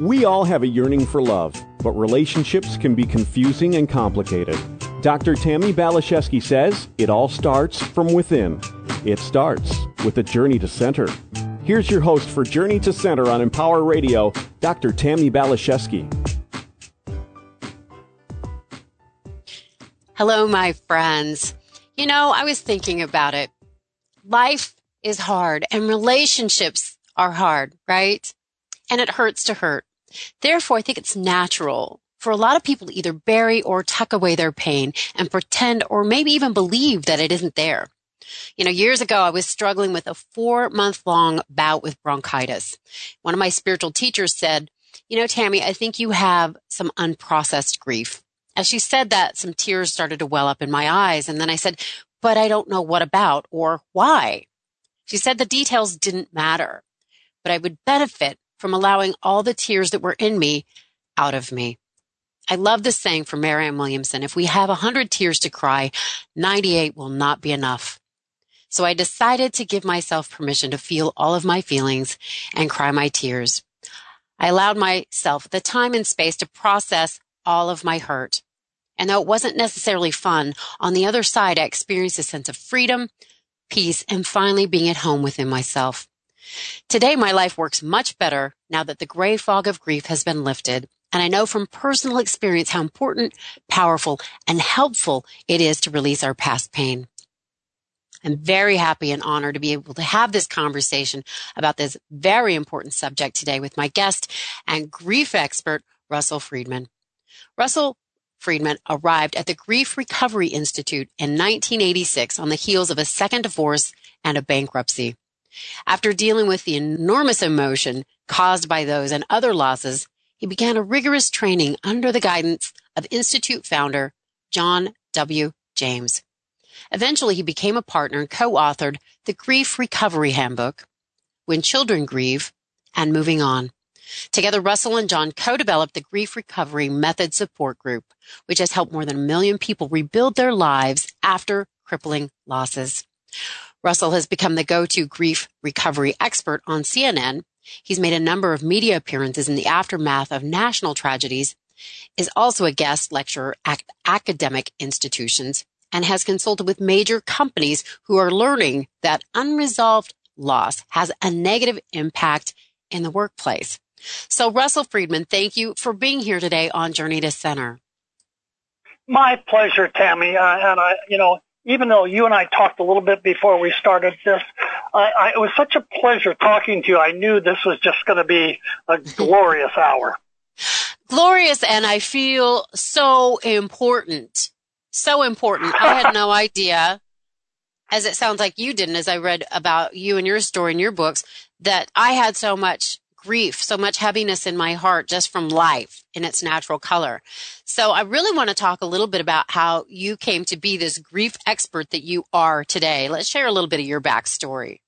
We all have a yearning for love, but relationships can be confusing and complicated. Dr. Tammi Baliszewski says it all starts from within. It starts with a journey to center. Here's your host for Journey to Center on Empower Radio, Dr. Tammi Baliszewski. Hello, my friends. You know, I was thinking about it. Life is hard and relationships are hard, right? And it hurts to hurt. Therefore, I think it's natural for a lot of people to either bury or tuck away their pain and pretend or maybe even believe that it isn't there. You know, years ago, I was struggling with a four month long bout with bronchitis. One of my spiritual teachers said, you know, Tammi, I think you have some unprocessed grief. As she said that, some tears started to well up in my eyes. And then I said, but I don't know what about or why. She said the details didn't matter, but I would benefit from allowing all the tears that were in me out of me. I love this saying from Marianne Williamson. If we have a hundred tears to cry, 98 will not be enough. So I decided to give myself permission to feel all of my feelings and cry my tears. I allowed myself the time and space to process all of my hurt. And though it wasn't necessarily fun, on the other side, I experienced a sense of freedom, peace, and finally being at home within myself. Today, my life works much better now that the gray fog of grief has been lifted. And I know from personal experience how important, powerful, and helpful it is to release our past pain. I'm very happy and honored to be able to have this conversation about this very important subject today with my guest and grief expert, Russell Friedman. Russell Friedman arrived at the Grief Recovery Institute in 1986 on the heels of a second divorce and a bankruptcy. After dealing with the enormous emotion caused by those and other losses, he began a rigorous training under the guidance of Institute founder John W. James. Eventually, he became a partner and co-authored the Grief Recovery Handbook, When Children Grieve, and Moving On. Together, Russell and John co-developed the Grief Recovery Method Support Group, which has helped more than a million people rebuild their lives after crippling losses. Russell has become the go-to grief recovery expert on CNN. He's made a number of media appearances in the aftermath of national tragedies, is also a guest lecturer at academic institutions, and has consulted with major companies who are learning that unresolved loss has a negative impact in the workplace. So Russell Friedman, thank you for being here today on Journey to Center. My pleasure, Tammi. Uh, and I, you know, even though you and I talked a little bit before we started this, I, I, it was such a pleasure talking to you. I knew this was just going to be a glorious hour. Glorious, and I feel so important. So important. I had no idea, as it sounds like you didn't, as I read about you and your story in your books, that I had so much grief, so much heaviness in my heart just from life in its natural color. So I really want to talk a little bit about how you came to be this grief expert that you are today. Let's share a little bit of your backstory.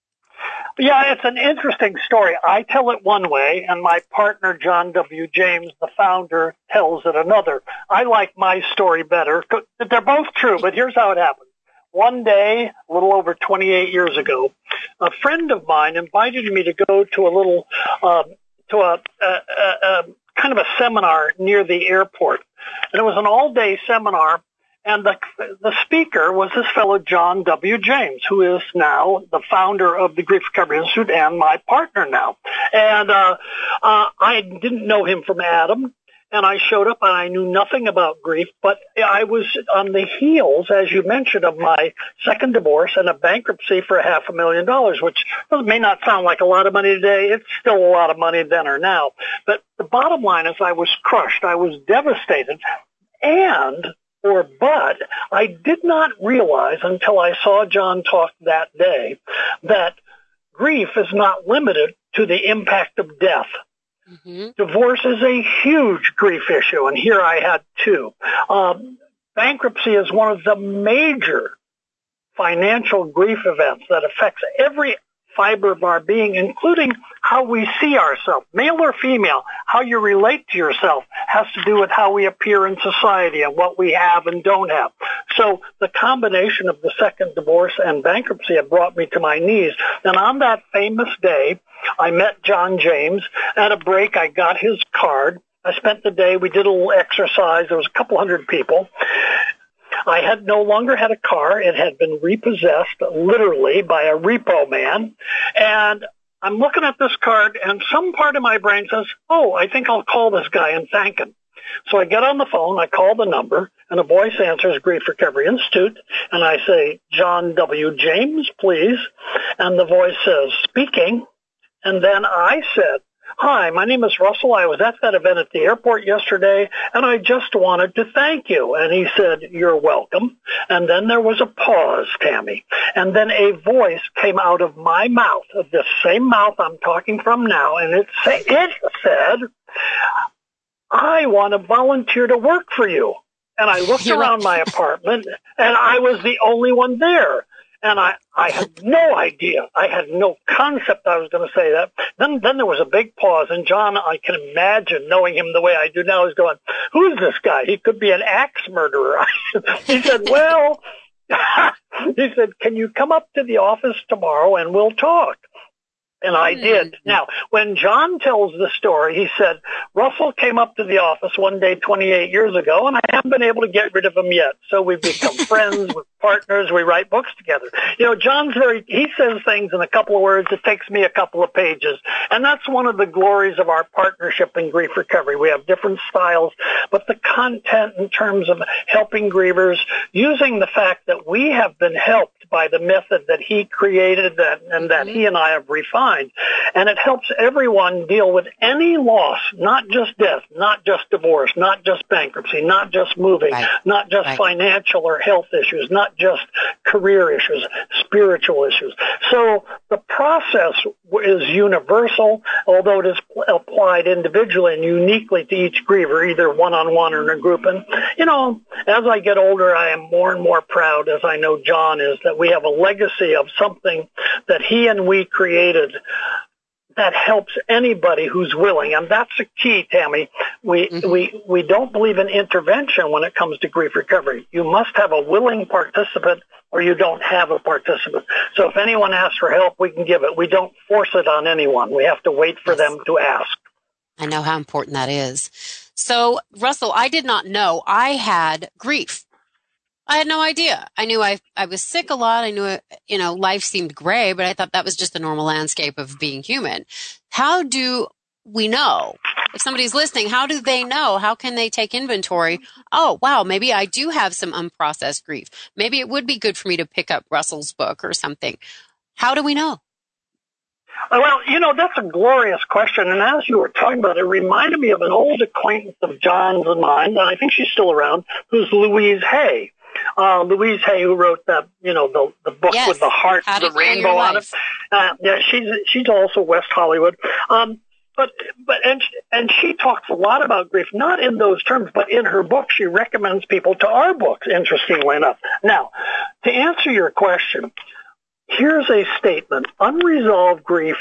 Yeah, it's an interesting story. I tell it one way, and my partner, John W. James, the founder, tells it another. I like my story better. They're both true, but here's how it happened. One day, a little over 28 years ago, a friend of mine invited me to go to a little, uh, to a, a, a, a kind of a seminar near the airport. And it was an all-day seminar and the, the speaker was this fellow John W. James, who is now the founder of the Grief Recovery Institute and my partner now. And uh, uh, I didn't know him from Adam and I showed up and I knew nothing about grief, but I was on the heels, as you mentioned, of my second divorce and a bankruptcy for half a million dollars, which may not sound like a lot of money today. It's still a lot of money then or now. But the bottom line is I was crushed. I was devastated. And or but I did not realize until I saw John talk that day that grief is not limited to the impact of death. Mm-hmm. Divorce is a huge grief issue, and here I had two. Um, bankruptcy is one of the major financial grief events that affects every fiber of our being, including how we see ourselves, male or female, how you relate to yourself has to do with how we appear in society and what we have and don't have. So the combination of the second divorce and bankruptcy had brought me to my knees. And on that famous day, I met John James. At a break, I got his card. I spent the day, we did a little exercise. There was a couple hundred people. I had no longer had a car. It had been repossessed literally by a repo man. And I'm looking at this card and some part of my brain says, oh, I think I'll call this guy and thank him. So I get on the phone, I call the number, and a voice answers Grief Recovery Institute, and I say, John W. James, please. And the voice says, speaking. And then I said, Hi, my name is Russell. I was at that event at the airport yesterday, and I just wanted to thank you. And he said, You're welcome. And then there was a pause, Tammi. And then a voice came out of my mouth, of the same mouth I'm talking from now, and it, say, it said, I want to volunteer to work for you. And I looked You're around my apartment, and I was the only one there. And I, I had no idea. I had no concept I was going to say that. Then, then there was a big pause, and John, I can imagine knowing him the way I do now, is going, "Who's this guy? He could be an axe murderer." he said, "Well," he said, "Can you come up to the office tomorrow and we'll talk?" And I did. Mm-hmm. Now, when John tells the story, he said, Russell came up to the office one day 28 years ago, and I haven't been able to get rid of him yet. So we've become friends, we're partners, we write books together. You know, John's very, he says things in a couple of words. It takes me a couple of pages. And that's one of the glories of our partnership in grief recovery. We have different styles, but the content in terms of helping grievers, using the fact that we have been helped by the method that he created that, and that mm-hmm. he and I have refined. And it helps everyone deal with any loss, not just death, not just divorce, not just bankruptcy, not just moving, right. not just right. financial or health issues, not just career issues, spiritual issues. So the process is universal, although it is applied individually and uniquely to each griever, either one-on-one or in a group. And, you know, as I get older, I am more and more proud, as I know John is, that we have a legacy of something that he and we created that helps anybody who's willing. And that's the key, Tammi. We, mm-hmm. we, we don't believe in intervention when it comes to grief recovery. You must have a willing participant or you don't have a participant. So if anyone asks for help, we can give it. We don't force it on anyone. We have to wait for yes. them to ask. I know how important that is. So, Russell, I did not know I had grief. I had no idea. I knew I, I was sick a lot. I knew, you know, life seemed gray, but I thought that was just the normal landscape of being human. How do we know? If somebody's listening, how do they know? How can they take inventory? Oh, wow, maybe I do have some unprocessed grief. Maybe it would be good for me to pick up Russell's book or something. How do we know? Uh, well, you know, that's a glorious question. And as you were talking about it, it reminded me of an old acquaintance of John's and mine, and I think she's still around, who's Louise Hay uh, Louise Hay, who wrote that, you know, the the book yes. with the heart, the rainbow on it. Uh, yeah, she's she's also West Hollywood. Um, but but and and she talks a lot about grief, not in those terms, but in her book, she recommends people to our books. Interestingly enough, now to answer your question, here's a statement: unresolved grief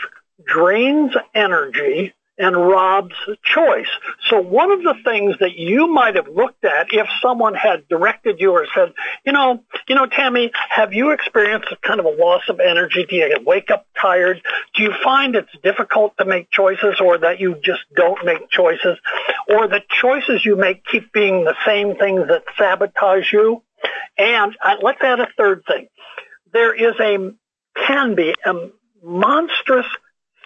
drains energy and robs choice. So one of the things that you might have looked at if someone had directed you or said, you know, you know, Tammi, have you experienced a kind of a loss of energy? Do you wake up tired? Do you find it's difficult to make choices or that you just don't make choices or the choices you make keep being the same things that sabotage you? And uh, let's add a third thing. There is a, can be a monstrous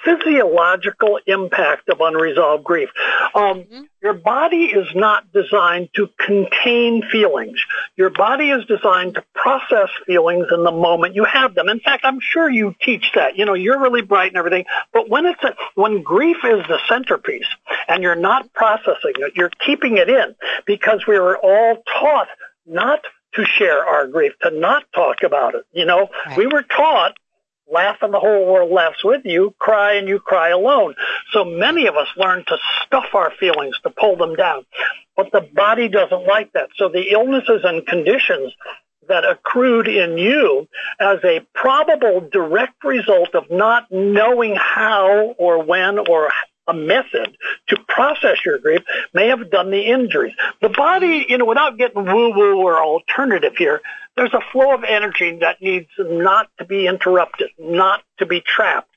physiological impact of unresolved grief. Um, mm-hmm. Your body is not designed to contain feelings. Your body is designed to process feelings in the moment you have them. In fact, I'm sure you teach that. You know, you're really bright and everything, but when it's a, when grief is the centerpiece and you're not processing it, you're keeping it in because we were all taught not to share our grief, to not talk about it. You know, right. we were taught laugh and the whole world laughs with you, cry and you cry alone. So many of us learn to stuff our feelings, to pull them down. But the body doesn't like that. So the illnesses and conditions that accrued in you as a probable direct result of not knowing how or when or a method to process your grief may have done the injuries. The body, you know, without getting woo-woo or alternative here, there's a flow of energy that needs not to be interrupted, not to be trapped.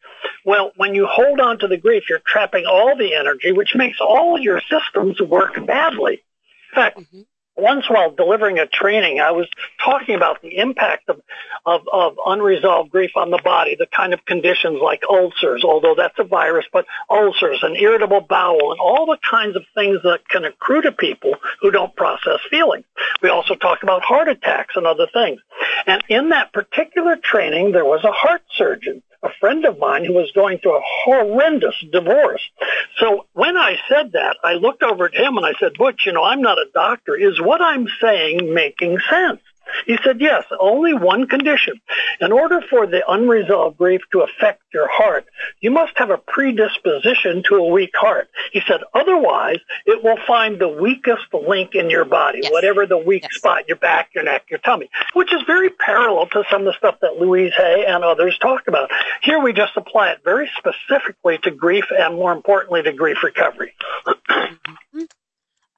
Well, when you hold on to the grief, you're trapping all the energy, which makes all your systems work badly. In fact, mm-hmm once while delivering a training, I was talking about the impact of, of, of, unresolved grief on the body, the kind of conditions like ulcers, although that's a virus, but ulcers and irritable bowel and all the kinds of things that can accrue to people who don't process feelings. We also talked about heart attacks and other things. And in that particular training, there was a heart surgeon a friend of mine who was going through a horrendous divorce. So when I said that, I looked over at him and I said, Butch, you know, I'm not a doctor. Is what I'm saying making sense? He said, yes, only one condition. In order for the unresolved grief to affect your heart, you must have a predisposition to a weak heart. He said, otherwise, it will find the weakest link in your body, yes. whatever the weak yes. spot, your back, your neck, your tummy, which is very parallel to some of the stuff that Louise Hay and others talk about. Here we just apply it very specifically to grief and more importantly to grief recovery.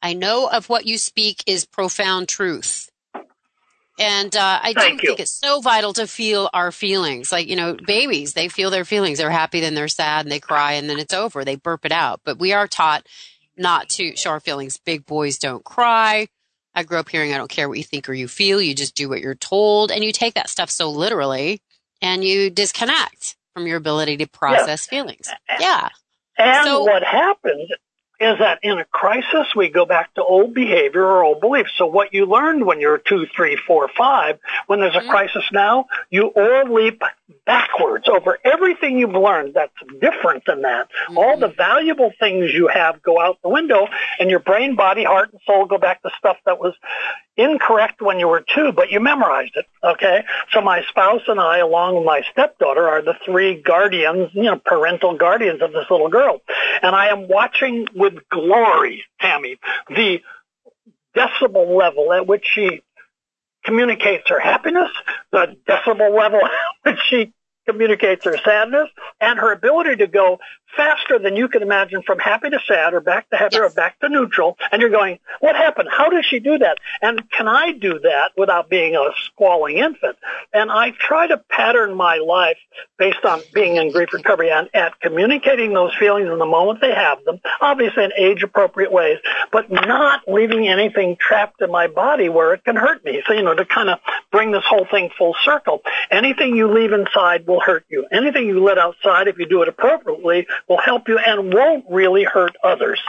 I know of what you speak is profound truth. And uh, I do think it's so vital to feel our feelings. Like, you know, babies, they feel their feelings. They're happy, then they're sad, and they cry, and then it's over. They burp it out. But we are taught not to show our feelings. Big boys don't cry. I grew up hearing, I don't care what you think or you feel. You just do what you're told. And you take that stuff so literally and you disconnect from your ability to process feelings. Yeah. And so, what happens is that in a crisis, we go back to old behavior or old beliefs. So what you learned when you're two, three, four, five, when there's a mm-hmm. crisis now, you all leap backwards over everything you've learned that's different than that. Mm-hmm. All the valuable things you have go out the window and your brain, body, heart, and soul go back to stuff that was incorrect when you were two, but you memorized it. Okay. So my spouse and I, along with my stepdaughter, are the three guardians, you know, parental guardians of this little girl. And I am watching with glory, Tammi, the decibel level at which she communicates her happiness, the decibel level at which she communicates her sadness, and her ability to go faster than you can imagine from happy to sad or back to happy yes. or back to neutral. And you're going, what happened? How does she do that? And can I do that without being a squalling infant? And I try to pattern my life based on being in grief recovery and at communicating those feelings in the moment they have them, obviously in age appropriate ways, but not leaving anything trapped in my body where it can hurt me. So, you know, to kind of bring this whole thing full circle. Anything you leave inside will hurt you. Anything you let outside, if you do it appropriately, will help you and won't really hurt others.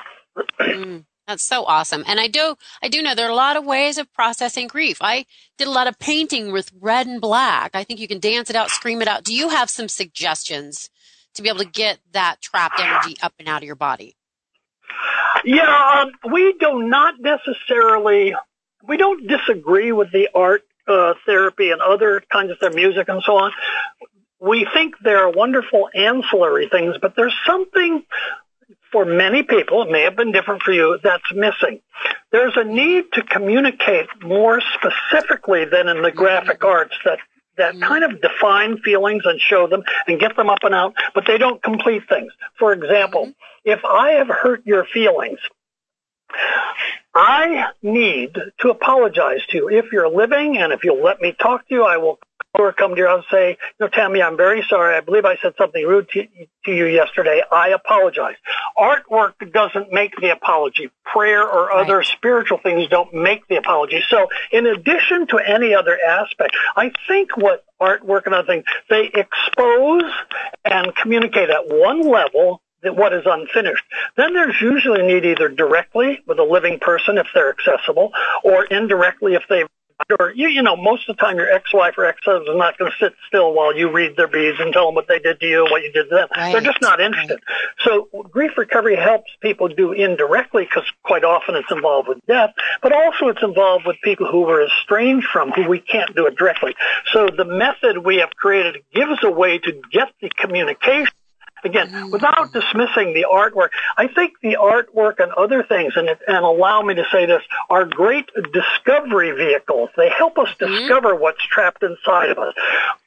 mm, that's so awesome. And I do, I do know there are a lot of ways of processing grief. I did a lot of painting with red and black. I think you can dance it out, scream it out. Do you have some suggestions to be able to get that trapped energy up and out of your body? Yeah, um, we do not necessarily, we don't disagree with the art uh, therapy and other kinds of their music and so on we think they're wonderful ancillary things, but there's something for many people, it may have been different for you, that's missing. There's a need to communicate more specifically than in the graphic arts that that mm-hmm. kind of define feelings and show them and get them up and out, but they don't complete things. For example, mm-hmm. if I have hurt your feelings, I need to apologize to you. If you're living and if you'll let me talk to you, I will or come to you and say, you know, Tammi, I'm very sorry. I believe I said something rude to, to you yesterday. I apologize. Artwork doesn't make the apology. Prayer or right. other spiritual things don't make the apology. So in addition to any other aspect, I think what artwork and other things, they expose and communicate at one level that what is unfinished. Then there's usually a need either directly with a living person if they're accessible, or indirectly if they've or you, you know, most of the time your ex-wife or ex-husband is not going to sit still while you read their beads and tell them what they did to you, what you did to them. Right. They're just not interested. Right. So grief recovery helps people do indirectly because quite often it's involved with death, but also it's involved with people who were estranged from who we can't do it directly. So the method we have created gives a way to get the communication again, without dismissing the artwork, I think the artwork and other things, and, and allow me to say this, are great discovery vehicles. They help us mm-hmm. discover what's trapped inside of us.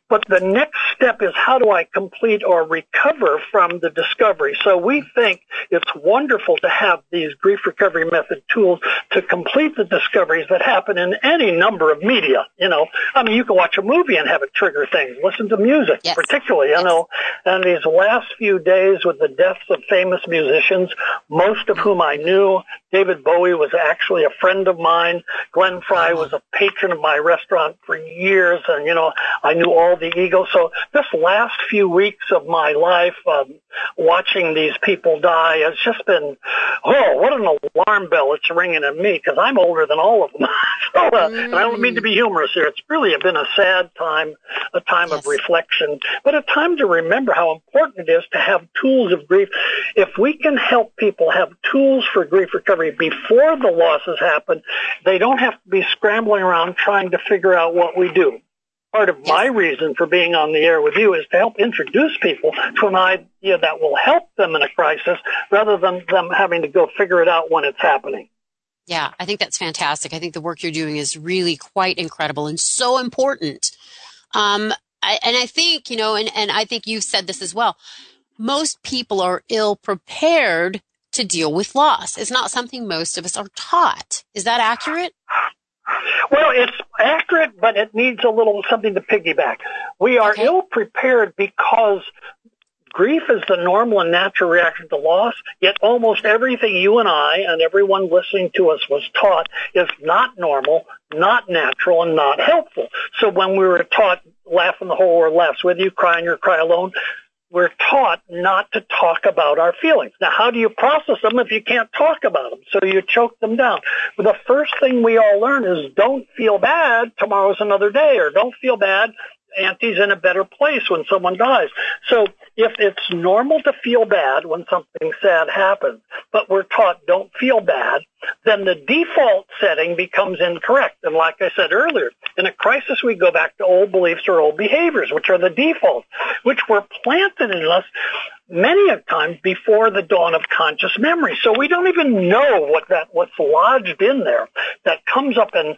But the next step is how do I complete or recover from the discovery? So we think it's wonderful to have these grief recovery method tools to complete the discoveries that happen in any number of media. You know, I mean, you can watch a movie and have it trigger things. Listen to music, yes. particularly, you know. And these last few days with the deaths of famous musicians, most of whom I knew, David Bowie was actually a friend of mine. Glenn Frey was a patron of my restaurant for years, and you know, I knew all the Eagles. So this last few weeks of my life, um, watching these people die has just been, oh, what an alarm bell it's ringing in me because I'm older than all of them. so, uh, mm. and I don't mean to be humorous here. It's really been a sad time, a time yes. of reflection, but a time to remember how important it is to have tools of grief. If we can help people have tools for grief recovery before the losses happen, they don't have to be scrambling around trying to figure out what we do part of my reason for being on the air with you is to help introduce people to an idea that will help them in a crisis rather than them having to go figure it out when it's happening. Yeah, I think that's fantastic. I think the work you're doing is really quite incredible and so important. Um, I, and I think, you know, and, and I think you've said this as well. Most people are ill prepared to deal with loss. It's not something most of us are taught. Is that accurate? Well, it's accurate, but it needs a little something to piggyback. We are okay. ill prepared because grief is the normal and natural reaction to loss, yet almost everything you and I and everyone listening to us was taught is not normal, not natural, and not helpful. So when we were taught laugh when the whole world laughs with you, cry and you cry alone, we're taught not to talk about our feelings. Now, how do you process them if you can't talk about them? So you choke them down. The first thing we all learn is don't feel bad. Tomorrow's another day or don't feel bad auntie's in a better place when someone dies. So if it's normal to feel bad when something sad happens, but we're taught don't feel bad, then the default setting becomes incorrect. And like I said earlier, in a crisis, we go back to old beliefs or old behaviors, which are the defaults, which were planted in us many a times before the dawn of conscious memory. So we don't even know what that, what's lodged in there that comes up and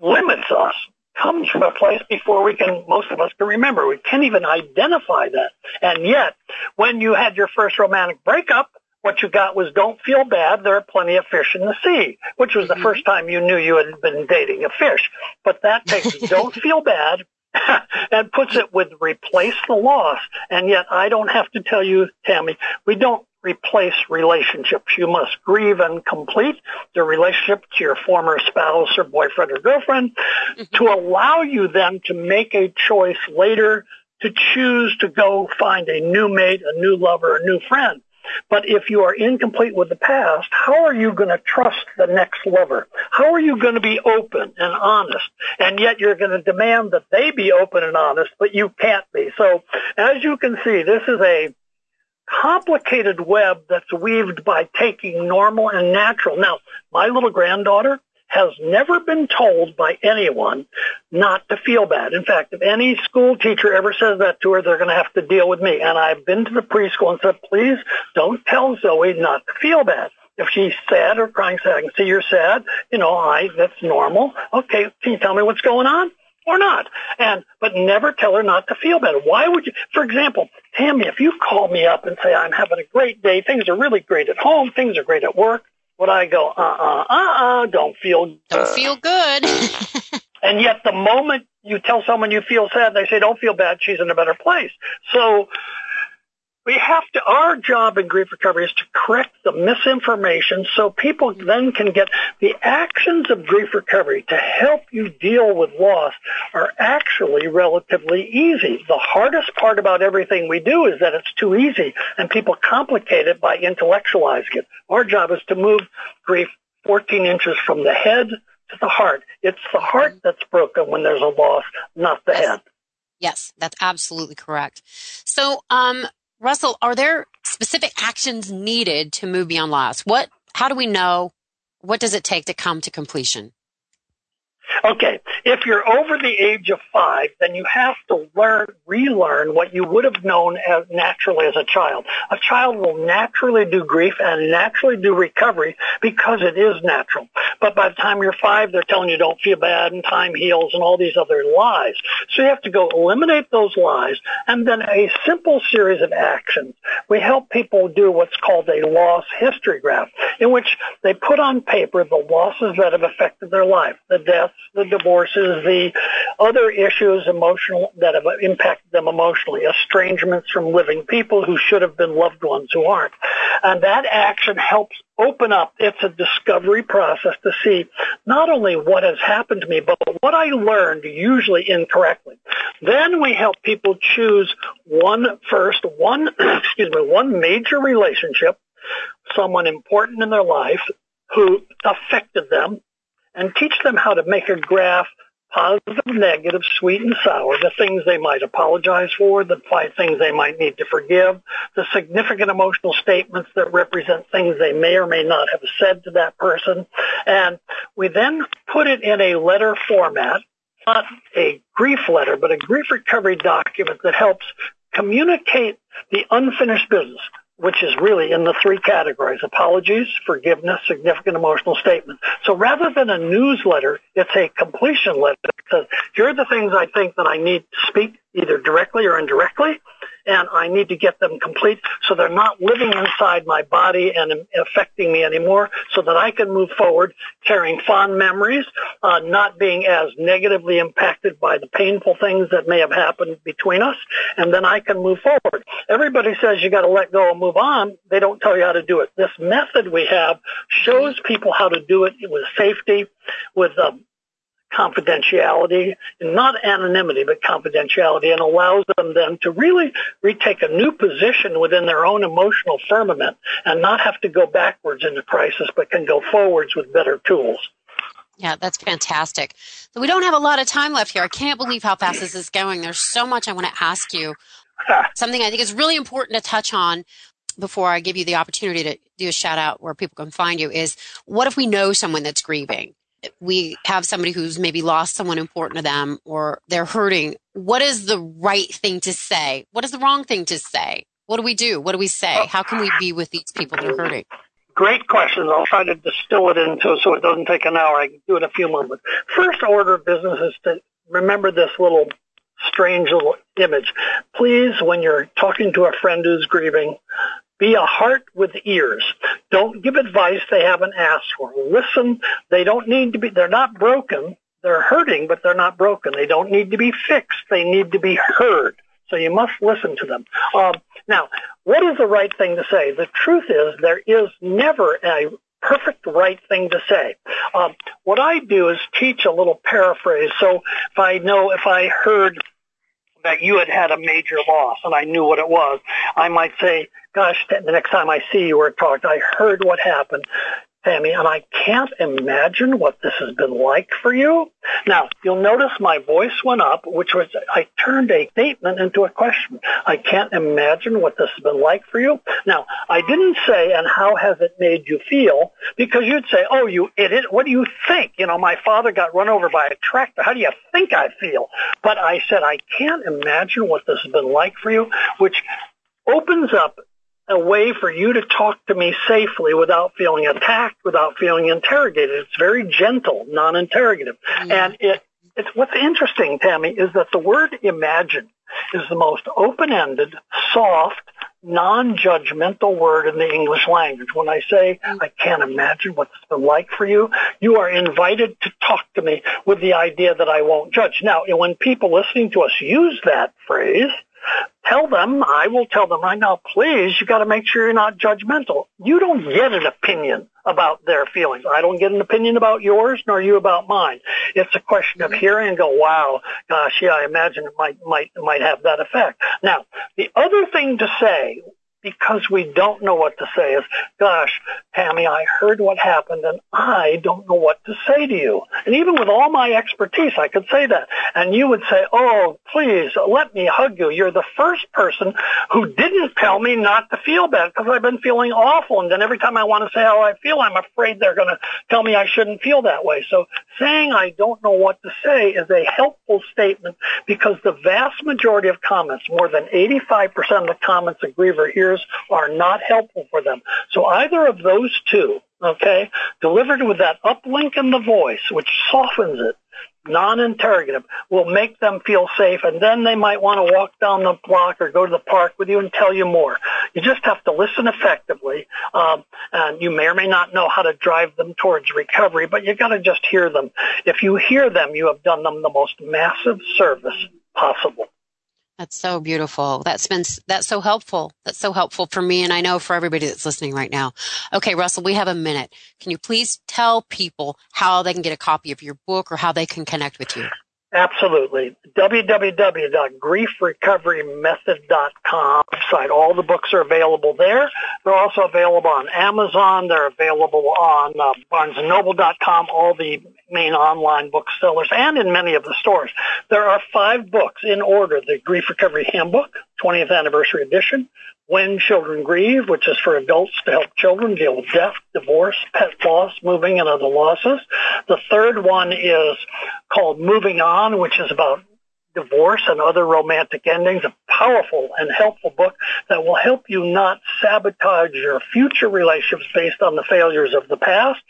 limits us comes from a place before we can, most of us can remember. We can't even identify that. And yet, when you had your first romantic breakup, what you got was don't feel bad. There are plenty of fish in the sea, which was mm-hmm. the first time you knew you had been dating a fish. But that takes don't feel bad and puts it with replace the loss. And yet I don't have to tell you, Tammi, we don't replace relationships. You must grieve and complete the relationship to your former spouse or boyfriend or girlfriend mm-hmm. to allow you then to make a choice later to choose to go find a new mate, a new lover, a new friend. But if you are incomplete with the past, how are you going to trust the next lover? How are you going to be open and honest? And yet you're going to demand that they be open and honest, but you can't be. So as you can see, this is a complicated web that's weaved by taking normal and natural. Now, my little granddaughter has never been told by anyone not to feel bad. In fact, if any school teacher ever says that to her, they're going to have to deal with me. And I've been to the preschool and said, please don't tell Zoe not to feel bad. If she's sad or crying, say, I can see you're sad. You know, I, that's normal. Okay, can you tell me what's going on? Or not. And but never tell her not to feel better. Why would you? For example, Tammi, if you call me up and say I'm having a great day, things are really great at home, things are great at work, would I go, uh uh uh uh, don't feel don't feel good. and yet, the moment you tell someone you feel sad, they say don't feel bad. She's in a better place. So we have to, our job in grief recovery is to correct the misinformation so people then can get the actions of grief recovery to help you deal with loss are actually relatively easy. The hardest part about everything we do is that it's too easy and people complicate it by intellectualizing it. Our job is to move grief 14 inches from the head to the heart. It's the heart that's broken when there's a loss, not the head. Yes, that's absolutely correct. So, um, Russell, are there specific actions needed to move beyond loss? What, how do we know? What does it take to come to completion? Okay, if you're over the age of five, then you have to learn, relearn what you would have known as naturally as a child. A child will naturally do grief and naturally do recovery because it is natural. But by the time you're five, they're telling you don't feel bad and time heals and all these other lies. So you have to go eliminate those lies and then a simple series of actions. We help people do what's called a loss history graph in which they put on paper the losses that have affected their life, the deaths, the divorces, the other issues emotional that have impacted them emotionally, estrangements from living people who should have been loved ones who aren't. And that action helps open up. It's a discovery process to see not only what has happened to me, but what I learned usually incorrectly. Then we help people choose one first, one, excuse me, one major relationship, someone important in their life who affected them and teach them how to make a graph positive, negative, sweet and sour, the things they might apologize for, the five things they might need to forgive, the significant emotional statements that represent things they may or may not have said to that person. And we then put it in a letter format, not a grief letter, but a grief recovery document that helps communicate the unfinished business which is really in the three categories, apologies, forgiveness, significant emotional statement. So rather than a newsletter, it's a completion letter because here are the things I think that I need to speak either directly or indirectly and I need to get them complete so they're not living inside my body and affecting me anymore so that I can move forward carrying fond memories, uh, not being as negatively impacted by the painful things that may have happened between us, and then I can move forward. Everybody says you got to let go and move on. They don't tell you how to do it. This method we have shows people how to do it with safety, with um, confidentiality, not anonymity, but confidentiality, and allows them then to really retake a new position within their own emotional firmament and not have to go backwards in the crisis, but can go forwards with better tools. Yeah, that's fantastic. So we don't have a lot of time left here. I can't believe how fast this is going. There's so much I want to ask you. Something I think is really important to touch on before I give you the opportunity to do a shout out where people can find you is what if we know someone that's grieving? We have somebody who's maybe lost someone important to them or they're hurting, what is the right thing to say? What is the wrong thing to say? What do we do? What do we say? Oh. How can we be with these people that are hurting? Great questions. I'll try to distill it into so it doesn't take an hour. I can do it in a few moments. First order of business is to remember this little strange little image. Please, when you're talking to a friend who's grieving, be a heart with ears. Don't give advice they haven't asked for. Listen. They don't need to be, they're not broken. They're hurting, but they're not broken. They don't need to be fixed. They need to be heard. So you must listen to them. Um, now, what is the right thing to say? The truth is there is never a perfect right thing to say. Um, what I do is teach a little paraphrase. So if I know, if I heard that you had had a major loss and I knew what it was, I might say, gosh, the next time I see you or talk, I heard what happened. Tammi, and I can't imagine what this has been like for you. Now, you'll notice my voice went up, which was, I turned a statement into a question. I can't imagine what this has been like for you. Now, I didn't say, and how has it made you feel? Because you'd say, oh, you idiot, what do you think? You know, my father got run over by a tractor. How do you think I feel? But I said, I can't imagine what this has been like for you, which opens up a way for you to talk to me safely without feeling attacked, without feeling interrogated. It's very gentle, non-interrogative. Mm-hmm. And it, it's what's interesting, Tammi, is that the word imagine is the most open-ended, soft, non-judgmental word in the English language. When I say, mm-hmm. I can't imagine what it's been like for you, you are invited to talk to me with the idea that I won't judge. Now, when people listening to us use that phrase, tell them, I will tell them right now, please, you got to make sure you're not judgmental. You don't get an opinion about their feelings. I don't get an opinion about yours, nor you about mine. It's a question of mm-hmm. hearing and go, wow, gosh, yeah, I imagine it might, might, might have that effect. Now, the other thing to say because we don't know what to say is, gosh, Tammi, I heard what happened and I don't know what to say to you. And even with all my expertise, I could say that. And you would say, oh, please let me hug you. You're the first person who didn't tell me not to feel bad because I've been feeling awful. And then every time I want to say how I feel, I'm afraid they're going to tell me I shouldn't feel that way. So saying I don't know what to say is a helpful statement because the vast majority of comments, more than 85% of the comments a griever hears are not helpful for them. So either of those two, okay, delivered with that uplink in the voice, which softens it, non-interrogative, will make them feel safe, and then they might want to walk down the block or go to the park with you and tell you more. You just have to listen effectively, um, and you may or may not know how to drive them towards recovery, but you got to just hear them. If you hear them, you have done them the most massive service possible. That's so beautiful. That's been, that's so helpful. That's so helpful for me. And I know for everybody that's listening right now. Okay, Russell, we have a minute. Can you please tell people how they can get a copy of your book or how they can connect with you? Absolutely. www.griefrecoverymethod.com site. All the books are available there. They're also available on Amazon. They're available on uh, barnesandnoble.com, all the main online booksellers, and in many of the stores. There are five books in order. The Grief Recovery Handbook, 20th Anniversary Edition, when Children Grieve, which is for adults to help children deal with death, divorce, pet loss, moving, and other losses. The third one is called Moving On, which is about divorce and other romantic endings, a powerful and helpful book that will help you not sabotage your future relationships based on the failures of the past.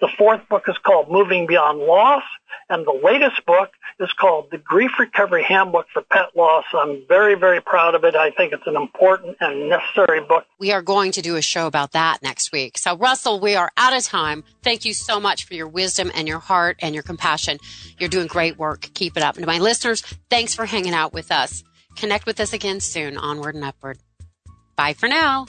The fourth book is called Moving Beyond Loss. And the latest book is called The Grief Recovery Handbook for Pet Loss. I'm very, very proud of it. I think it's an important and necessary book. We are going to do a show about that next week. So, Russell, we are out of time. Thank you so much for your wisdom and your heart and your compassion. You're doing great work. Keep it up. And to my listeners, thanks for hanging out with us. Connect with us again soon. Onward and upward. Bye for now.